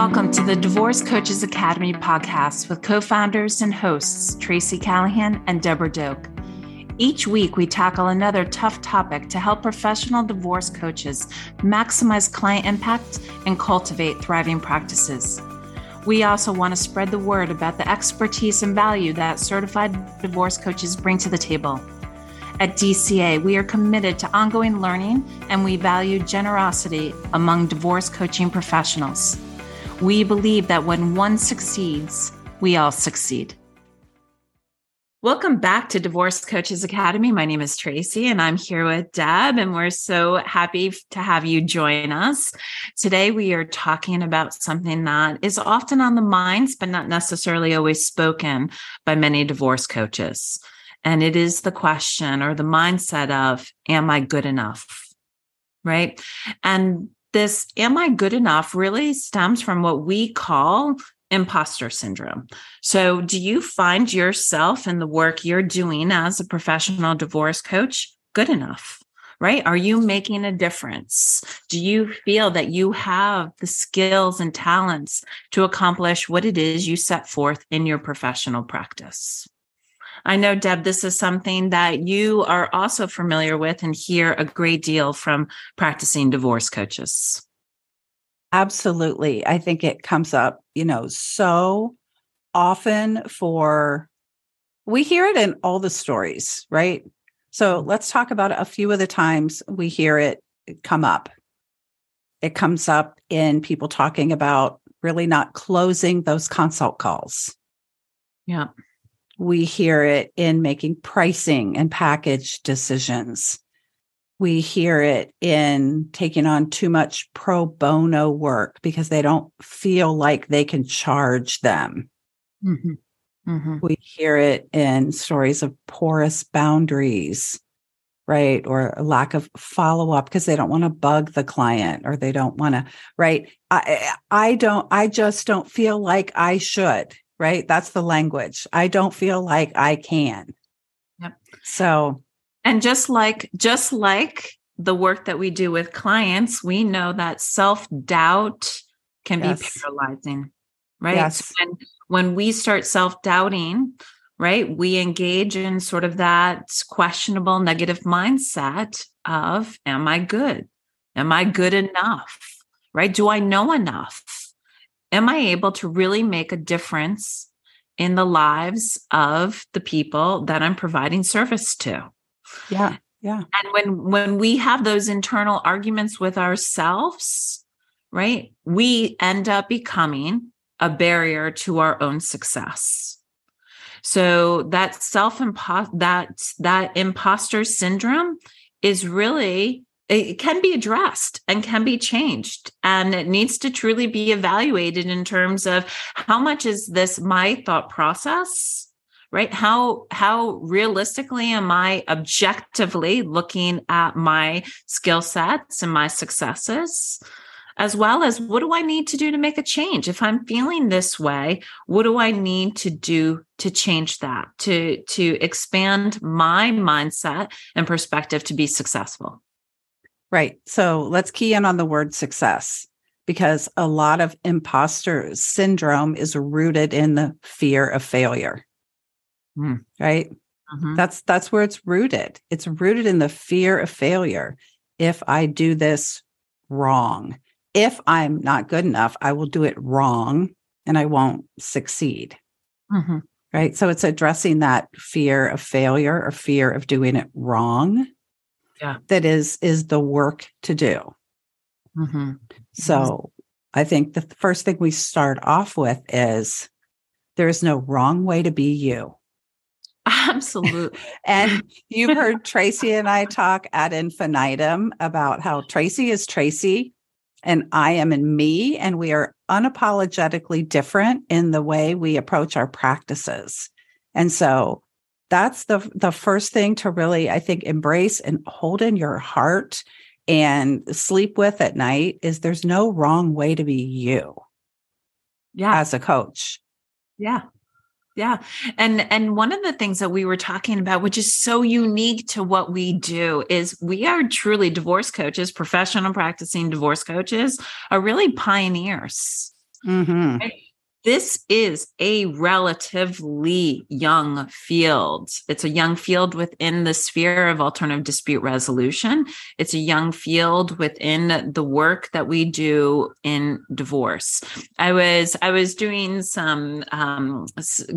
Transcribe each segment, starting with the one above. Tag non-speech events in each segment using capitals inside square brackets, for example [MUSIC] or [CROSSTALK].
Welcome to the Divorce Coaches Academy podcast with co founders and hosts Tracy Callahan and Deborah Doak. Each week, we tackle another tough topic to help professional divorce coaches maximize client impact and cultivate thriving practices. We also want to spread the word about the expertise and value that certified divorce coaches bring to the table. At DCA, we are committed to ongoing learning and we value generosity among divorce coaching professionals. We believe that when one succeeds, we all succeed. Welcome back to Divorce Coaches Academy. My name is Tracy and I'm here with Deb, and we're so happy to have you join us. Today, we are talking about something that is often on the minds, but not necessarily always spoken by many divorce coaches. And it is the question or the mindset of, Am I good enough? Right. And this am I good enough really stems from what we call imposter syndrome. So, do you find yourself in the work you're doing as a professional divorce coach good enough? Right? Are you making a difference? Do you feel that you have the skills and talents to accomplish what it is you set forth in your professional practice? I know, Deb, this is something that you are also familiar with and hear a great deal from practicing divorce coaches. Absolutely. I think it comes up, you know, so often for, we hear it in all the stories, right? So let's talk about a few of the times we hear it come up. It comes up in people talking about really not closing those consult calls. Yeah we hear it in making pricing and package decisions. We hear it in taking on too much pro bono work because they don't feel like they can charge them. Mm-hmm. Mm-hmm. We hear it in stories of porous boundaries, right? Or lack of follow up because they don't want to bug the client or they don't want to, right? I, I don't, I just don't feel like I should right? That's the language. I don't feel like I can. Yep. So, and just like, just like the work that we do with clients, we know that self doubt can yes. be paralyzing, right? Yes. when, when we start self doubting, right, we engage in sort of that questionable negative mindset of, am I good? Am I good enough? Right? Do I know enough? Am I able to really make a difference in the lives of the people that I'm providing service to? Yeah. Yeah. And when when we have those internal arguments with ourselves, right? We end up becoming a barrier to our own success. So that self that that imposter syndrome is really it can be addressed and can be changed and it needs to truly be evaluated in terms of how much is this my thought process right? How how realistically am i objectively looking at my skill sets and my successes as well as what do i need to do to make a change? If i'm feeling this way what do i need to do to change that to to expand my mindset and perspective to be successful Right. So let's key in on the word success because a lot of imposter syndrome is rooted in the fear of failure. Mm. Right? Mm-hmm. That's that's where it's rooted. It's rooted in the fear of failure. If I do this wrong, if I'm not good enough, I will do it wrong and I won't succeed. Mm-hmm. Right. So it's addressing that fear of failure or fear of doing it wrong yeah. that is is the work to do. Mm-hmm. So I think the first thing we start off with is there's no wrong way to be you. [LAUGHS] [LAUGHS] Absolutely. and you've heard [LAUGHS] Tracy and I talk ad infinitum about how Tracy is Tracy and I am in me, and we are unapologetically different in the way we approach our practices. And so that's the the first thing to really i think embrace and hold in your heart and sleep with at night is there's no wrong way to be you yeah. as a coach. Yeah. Yeah. And and one of the things that we were talking about which is so unique to what we do is we are truly divorce coaches professional practicing divorce coaches are really pioneers. Mm-hmm. Right? This is a relatively young field. It's a young field within the sphere of alternative dispute resolution. It's a young field within the work that we do in divorce. I was I was doing some um,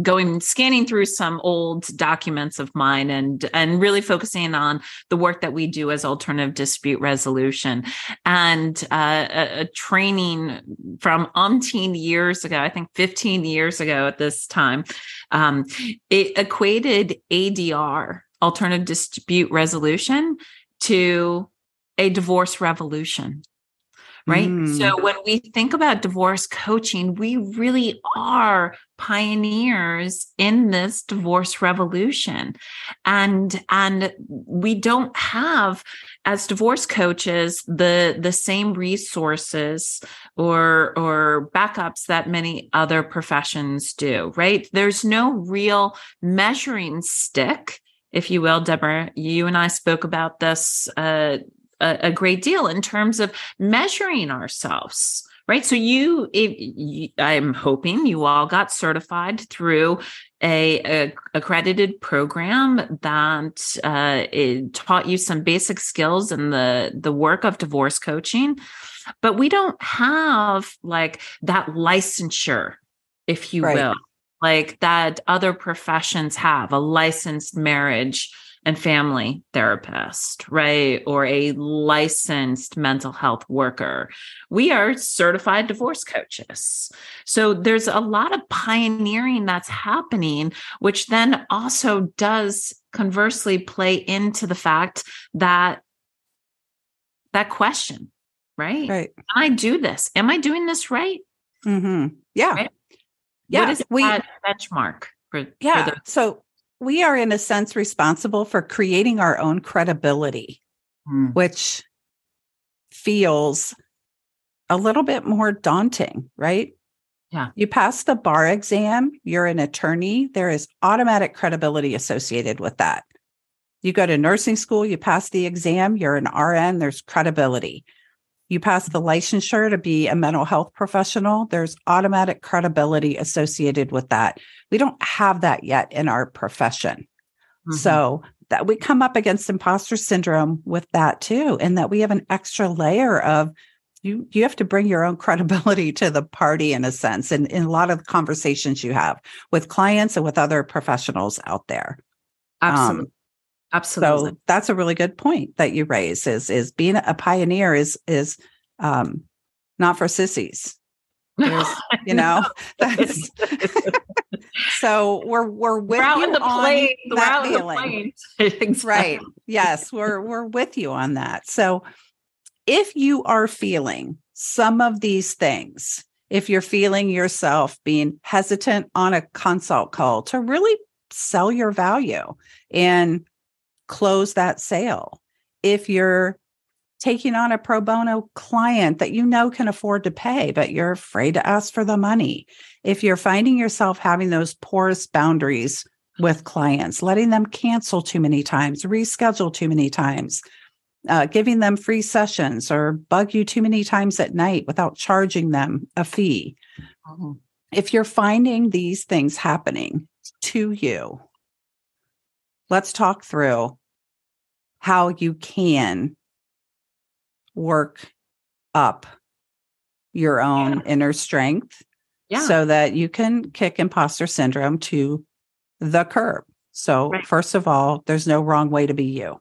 going scanning through some old documents of mine and and really focusing on the work that we do as alternative dispute resolution and uh, a, a training from umpteen years ago. I think 15 years ago at this time, um, it equated ADR, alternative dispute resolution, to a divorce revolution right? Mm. So when we think about divorce coaching, we really are pioneers in this divorce revolution. And and we don't have as divorce coaches the the same resources or or backups that many other professions do, right? There's no real measuring stick if you will, Deborah, you and I spoke about this uh, a, a great deal in terms of measuring ourselves right so you, if, i'm hoping you all got certified through a, a accredited program that uh, taught you some basic skills in the the work of divorce coaching but we don't have like that licensure if you right. will like that other professions have a licensed marriage and family therapist, right? Or a licensed mental health worker. We are certified divorce coaches. So there's a lot of pioneering that's happening, which then also does conversely play into the fact that that question, right? Right. Can I do this? Am I doing this right? Mm-hmm. Yeah. Right? Yeah. What is we, that benchmark for, yeah. For the- so we are in a sense responsible for creating our own credibility, mm. which feels a little bit more daunting, right? Yeah. You pass the bar exam, you're an attorney, there is automatic credibility associated with that. You go to nursing school, you pass the exam, you're an RN, there's credibility you pass the licensure to be a mental health professional, there's automatic credibility associated with that. We don't have that yet in our profession. Mm-hmm. So that we come up against imposter syndrome with that too, and that we have an extra layer of you you have to bring your own [LAUGHS] credibility to the party in a sense and in a lot of conversations you have with clients and with other professionals out there. Absolutely. Um, Absolutely. So that's a really good point that you raise is is being a pioneer is is um not for sissies. There's, [LAUGHS] you know, [LAUGHS] that's [LAUGHS] so we're we're with we're you the on plane. that feeling. exactly. Right. Yes, we're we're with you on that. So if you are feeling some of these things, if you're feeling yourself being hesitant on a consult call to really sell your value and close that sale. If you're taking on a pro bono client that you know can afford to pay, but you're afraid to ask for the money, if you're finding yourself having those porous boundaries with clients, letting them cancel too many times, reschedule too many times, uh, giving them free sessions or bug you too many times at night without charging them a fee. Mm-hmm. If you're finding these things happening to you, let's talk through how you can work up your own yeah. inner strength yeah. so that you can kick imposter syndrome to the curb. So, right. first of all, there's no wrong way to be you.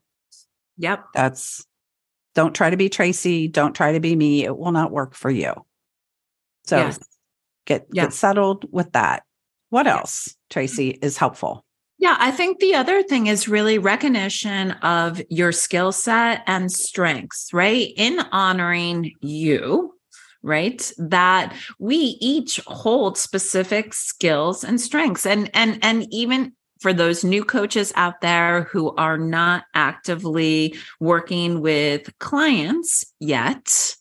Yep. That's don't try to be Tracy. Don't try to be me. It will not work for you. So, yes. get, yeah. get settled with that. What else, Tracy, is helpful? Yeah, I think the other thing is really recognition of your skill set and strengths, right? In honoring you, right? That we each hold specific skills and strengths. And and and even for those new coaches out there who are not actively working with clients yet,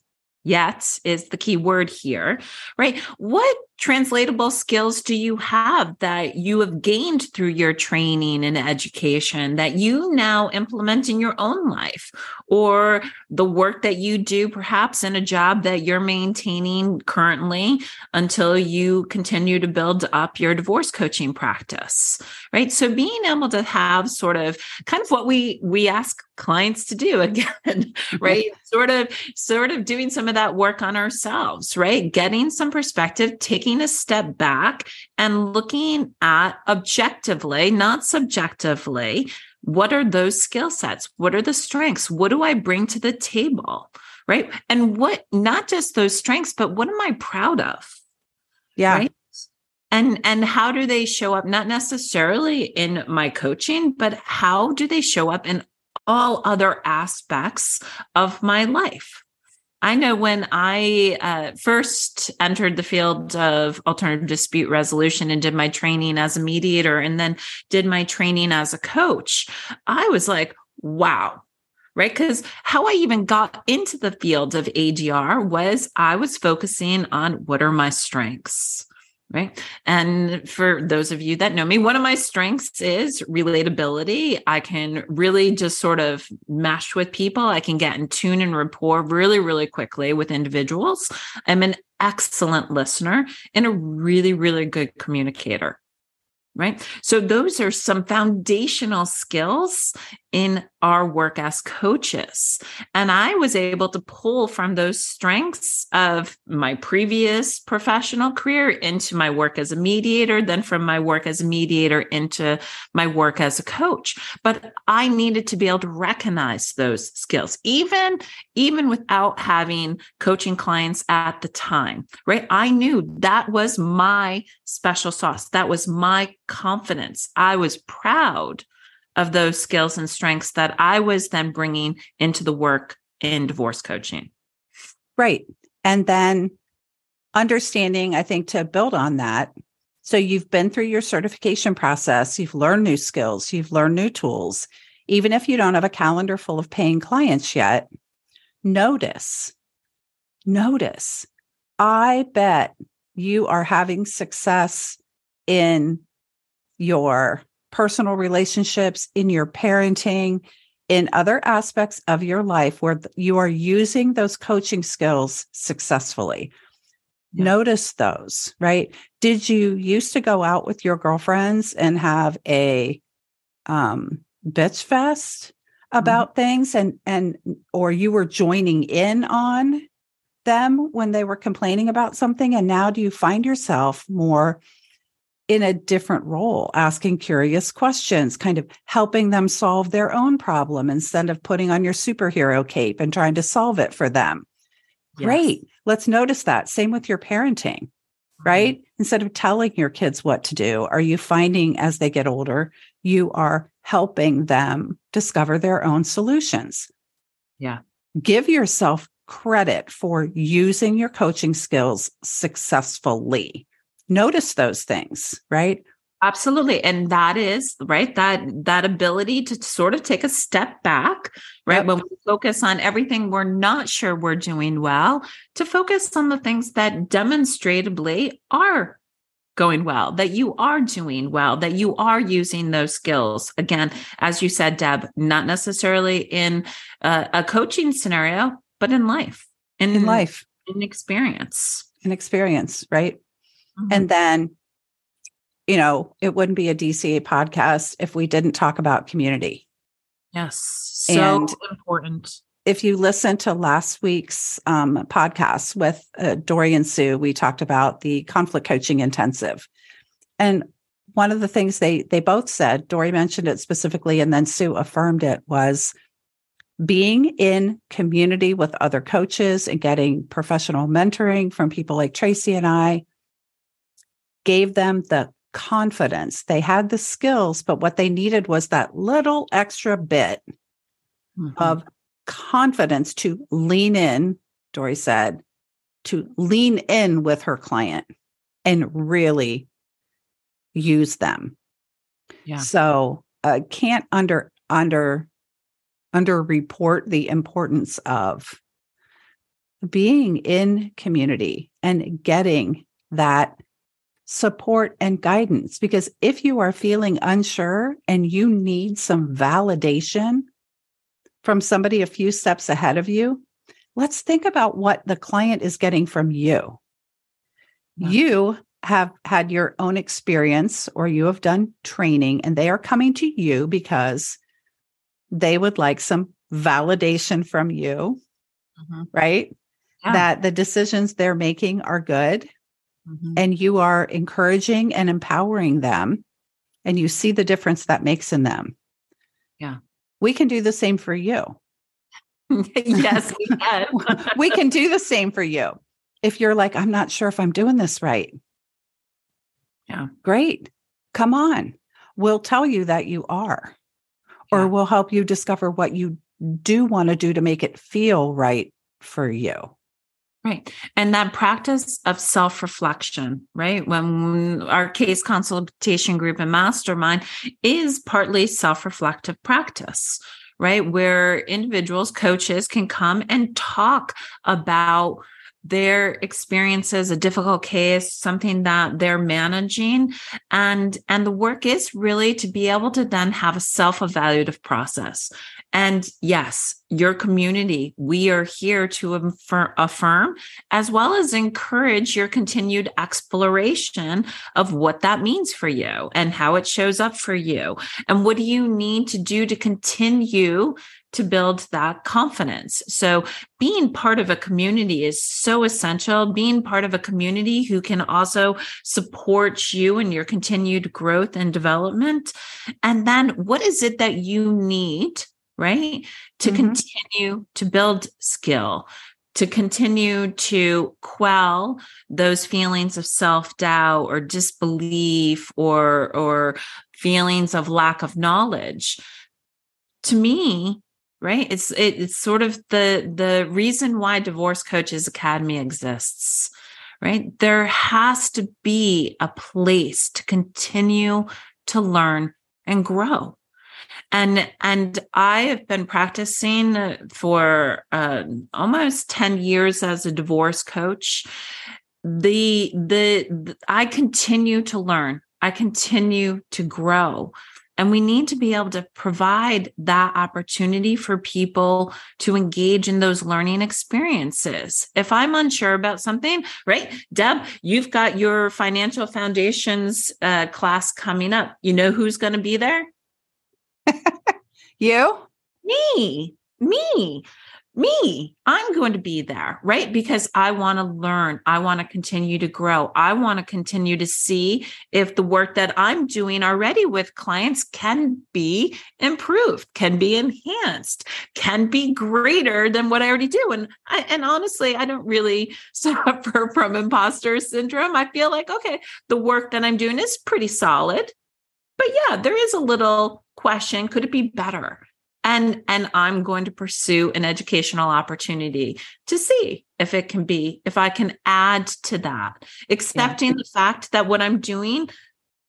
yet is the key word here, right? What translatable skills do you have that you have gained through your training and education that you now implement in your own life? Or the work that you do perhaps in a job that you're maintaining currently until you continue to build up your divorce coaching practice right? So being able to have sort of kind of what we we ask clients to do [LAUGHS] again mm-hmm. right? Sort of sort of doing some of that work on ourselves right? Getting some perspective taking a step back and looking at objectively not subjectively what are those skill sets? What are the strengths? What do I bring to the table? Right. And what, not just those strengths, but what am I proud of? Yeah. Right? And, and how do they show up? Not necessarily in my coaching, but how do they show up in all other aspects of my life? I know when I uh, first entered the field of alternative dispute resolution and did my training as a mediator and then did my training as a coach, I was like, wow. Right. Because how I even got into the field of ADR was I was focusing on what are my strengths? Right. And for those of you that know me, one of my strengths is relatability. I can really just sort of mesh with people. I can get in tune and rapport really, really quickly with individuals. I'm an excellent listener and a really, really good communicator right? So those are some foundational skills in our work as coaches. And I was able to pull from those strengths of my previous professional career into my work as a mediator, then from my work as a mediator into my work as a coach. But I needed to be able to recognize those skills, even, even without having coaching clients at the time, right? I knew that was my special sauce. That was my confidence. I was proud of those skills and strengths that I was then bringing into the work in divorce coaching. Right. And then understanding, I think, to build on that. So you've been through your certification process, you've learned new skills, you've learned new tools. Even if you don't have a calendar full of paying clients yet, notice, notice. I bet you are having success in your personal relationships, in your parenting, in other aspects of your life where you are using those coaching skills successfully. Yeah. Notice those, right? Did you used to go out with your girlfriends and have a um, bitch fest about mm-hmm. things and and or you were joining in on them when they were complaining about something and now do you find yourself more in a different role, asking curious questions, kind of helping them solve their own problem instead of putting on your superhero cape and trying to solve it for them. Yes. Great. Let's notice that. Same with your parenting, mm-hmm. right? Mm-hmm. Instead of telling your kids what to do, are you finding as they get older, you are helping them discover their own solutions? Yeah. Give yourself credit for using your coaching skills successfully notice those things, right? Absolutely. And that is right, that that ability to sort of take a step back, right? Yep. When we focus on everything we're not sure we're doing well, to focus on the things that demonstrably are going well, that you are doing well, that you are using those skills. Again, as you said, Deb, not necessarily in uh, a coaching scenario, but in life, in, in life, in experience, in experience, right? Mm-hmm. And then, you know, it wouldn't be a DCA podcast if we didn't talk about community. Yes. So and important. If you listen to last week's um, podcast with uh, Dory and Sue, we talked about the conflict coaching intensive. And one of the things they they both said, Dory mentioned it specifically, and then Sue affirmed it, was being in community with other coaches and getting professional mentoring from people like Tracy and I gave them the confidence. They had the skills, but what they needed was that little extra bit mm-hmm. of confidence to lean in, Dory said, to lean in with her client and really use them. Yeah. So uh, can't under under under report the importance of being in community and getting that support and guidance. Because if you are feeling unsure and you need some validation from somebody a few steps ahead of you, let's think about what the client is getting from you. Yeah. You have had your own experience or you have done training and they are coming to you because they would like some validation from you, mm-hmm. right? Yeah. That the decisions they're making are good mm-hmm. and you are encouraging and empowering them and you see the difference that makes in them. Yeah. We can do the same for you. [LAUGHS] yes, we [LAUGHS] can. we can do the same for you. If you're like, I'm not sure if I'm doing this right. Yeah. Great. Come on. We'll tell you that you are, yeah. or we'll help you discover what you do want to do to make it feel right for you. Right. And that practice of self reflection, right? When our case consultation group and mastermind is partly self reflective practice, right? Where individuals, coaches can come and talk about their experiences a difficult case something that they're managing and and the work is really to be able to then have a self-evaluative process and yes, your community, we are here to affirm, affirm, as well as encourage your continued exploration of what that means for you and how it shows up for you. And what do you need to do to continue to build that confidence. So being part of a community is so essential. Being part of a community who can also support you in your continued growth and development. And then what is it that you need right? To mm-hmm. continue to build skill, to continue to quell those feelings of self-doubt or disbelief or or feelings of lack of knowledge. To me, right? It's it, it's sort of the the reason why Divorce Coaches Academy exists right? There has to be a place to continue to learn and grow and and i have been practicing for uh, almost 10 years as a divorce coach the, the the i continue to learn i continue to grow and we need to be able to provide that opportunity for people to engage in those learning experiences. If I'm unsure about something, right? Deb, you've got your financial foundations uh, class coming up. You know who's going to be there? [LAUGHS] you? Me, me, me. I'm going to be there, right? Because I want to learn. I want to continue to grow. I want to continue to see if the work that I'm doing already with clients can be improved, can be enhanced, can be greater than what I already do. And I, and honestly, I don't really [LAUGHS] suffer from imposter syndrome. I feel like, okay, the work that I'm doing is pretty solid. But yeah, there is a little question could it be better and and i'm going to pursue an educational opportunity to see if it can be if i can add to that accepting yeah. the fact that what i'm doing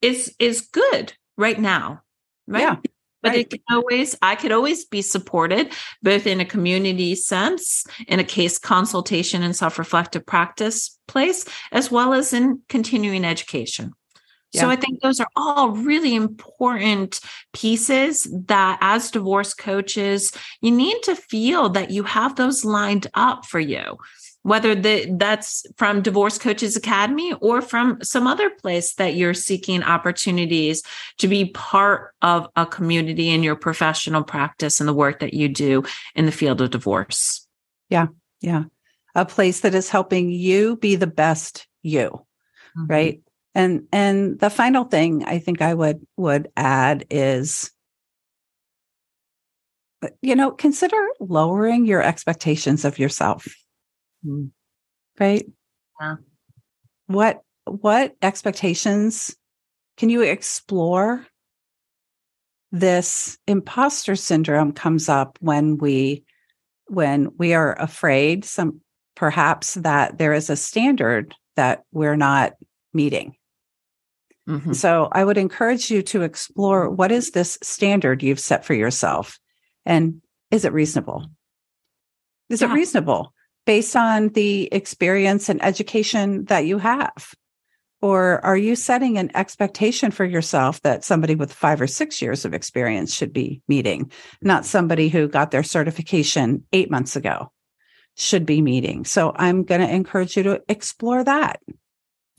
is is good right now right yeah but right. it can always i could always be supported both in a community sense in a case consultation and self-reflective practice place as well as in continuing education so I think those are all really important pieces that as divorce coaches, you need to feel that you have those lined up for you. Whether the, that's from Divorce Coaches Academy or from some other place that you're seeking opportunities to be part of a community in your professional practice and the work that you do in the field of divorce. Yeah. Yeah. A place that is helping you be the best you, mm-hmm. right? And and the final thing I think I would would add is uh, you know, consider lowering your expectations of yourself. Mm. Right? Yeah. What what expectations can you explore? This imposter syndrome comes up when we when we are afraid some perhaps that there is a standard that we're not meeting Mm-hmm. So I would encourage you to explore what is this standard you've set for yourself and is it reasonable? Is yeah. it reasonable based on the experience and education that you have? Or are you setting an expectation for yourself that somebody with five or six years of experience should be meeting, not somebody who got their certification eight months ago should be meeting? So I'm going to encourage you to explore that.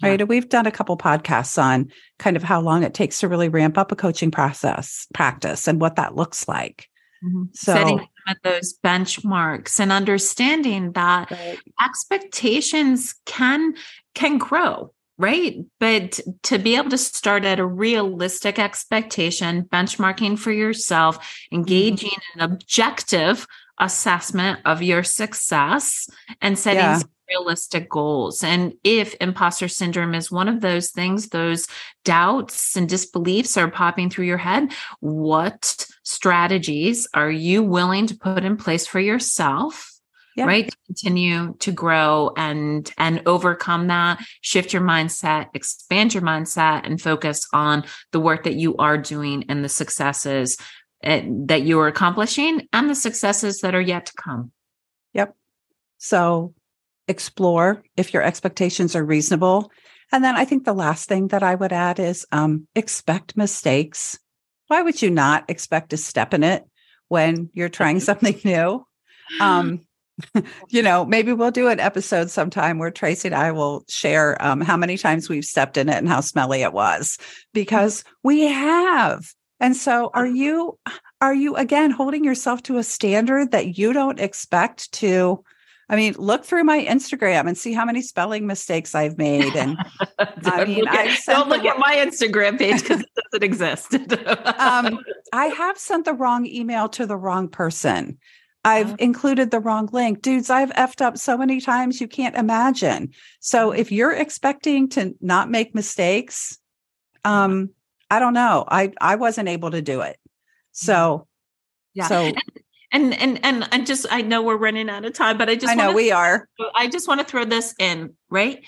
Yeah. Right. We've done a couple podcasts on kind of how long it takes to really ramp up a coaching process practice and what that looks like. Mm-hmm. So setting those benchmarks and understanding that right. expectations can can grow right but to be able to start at a realistic expectation benchmarking for yourself mm-hmm. engaging mm-hmm. in an objective assessment of your success and setting yeah. realistic goals and if imposter syndrome is one of those things those doubts and disbeliefs are popping through your head what strategies are you willing to put in place for yourself yeah. right to continue to grow and and overcome that shift your mindset expand your mindset and focus on the work that you are doing and the successes that you are accomplishing and the successes that are yet to come. Yep. So explore if your expectations are reasonable. And then i think the last thing that i would add is um, expect mistakes. Why would you not expect to step in it when you're trying [LAUGHS] something new? Um, [LAUGHS] you know, maybe we'll do an episode sometime where Tracy and I will share um, how many times we've stepped in it and how smelly it was. Because we have. And so are you are you again holding yourself to a standard that you don't expect to I mean, look through my Instagram and see how many spelling mistakes I've made. And I [LAUGHS] mean, I don't look at my Instagram page because it doesn't exist. [LAUGHS] um, I have sent the wrong email to the wrong person. I've uh-huh. included the wrong link. Dudes, I've effed up so many times you can't imagine. So if you're expecting to not make mistakes, um, I don't know. I I wasn't able to do it. Mm-hmm. So yeah. So and and and and just I know we're running out of time, but I just I know we are. I just want to throw this in, right?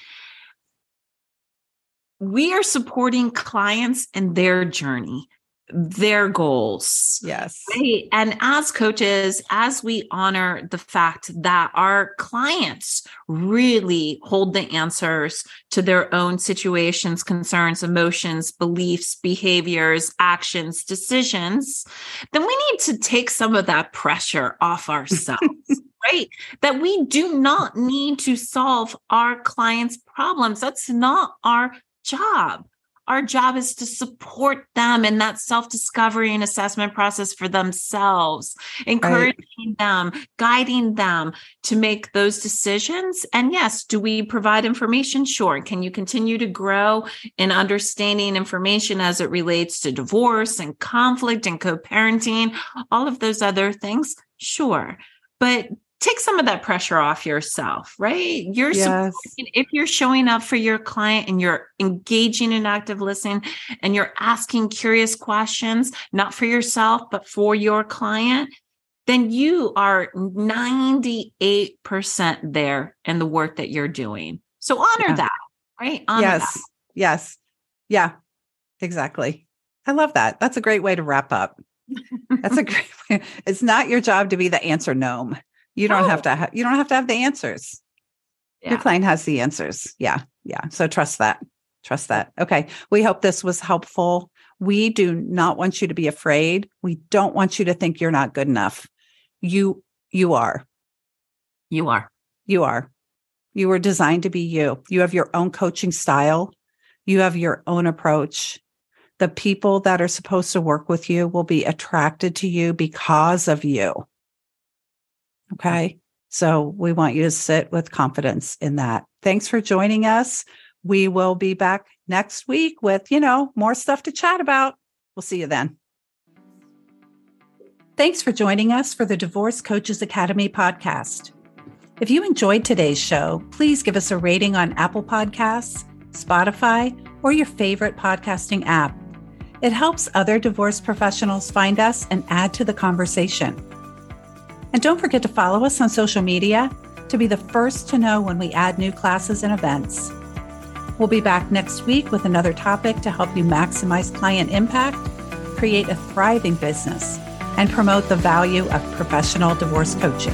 We are supporting clients and their journey their goals. Yes. Right? And as coaches, as we honor the fact that our clients really hold the answers to their own situations, concerns, emotions, beliefs, behaviors, actions, decisions, then we need to take some of that pressure off ourselves. [LAUGHS] right? That we do not need to solve our clients' problems. That's not our job our job is to support them in that self discovery and assessment process for themselves, encouraging right. them, guiding them to make those decisions. And yes, do we provide information? Sure. Can you continue to grow in understanding information as it relates to divorce and conflict and co parenting, all of those other things? Sure. But take some of that pressure off yourself, right? You're yes. if you're showing up for your client and you're engaging in active listening and you're asking curious questions, not for yourself, but for your client, then you are 98% there in the work that you're doing. So honor yeah. that, right? Honor yes. That. Yes. Yeah. Exactly. I love that. That's a great way to wrap up. That's a [LAUGHS] great way. It's not your job to be the answer gnome. You don't have oh. to. Ha- you don't have to have the answers. Yeah. Your client has the answers. Yeah, yeah. So trust that. Trust that. Okay. We hope this was helpful. We do not want you to be afraid. We don't want you to think you're not good enough. You you are. You are. You are. You were designed to be you. You have your own coaching style. You have your own approach. The people that are supposed to work with you will be attracted to you because of you. Okay. So we want you to sit with confidence in that. Thanks for joining us. We will be back next week with, you know, more stuff to chat about. We'll see you then. Thanks for joining us for the Divorce Coaches Academy podcast. If you enjoyed today's show, please give us a rating on Apple Podcasts, Spotify, or your favorite podcasting app. It helps other divorce professionals find us and add to the conversation. And don't forget to follow us on social media to be the first to know when we add new classes and events. We'll be back next week with another topic to help you maximize client impact, create a thriving business, and promote the value of professional divorce coaching.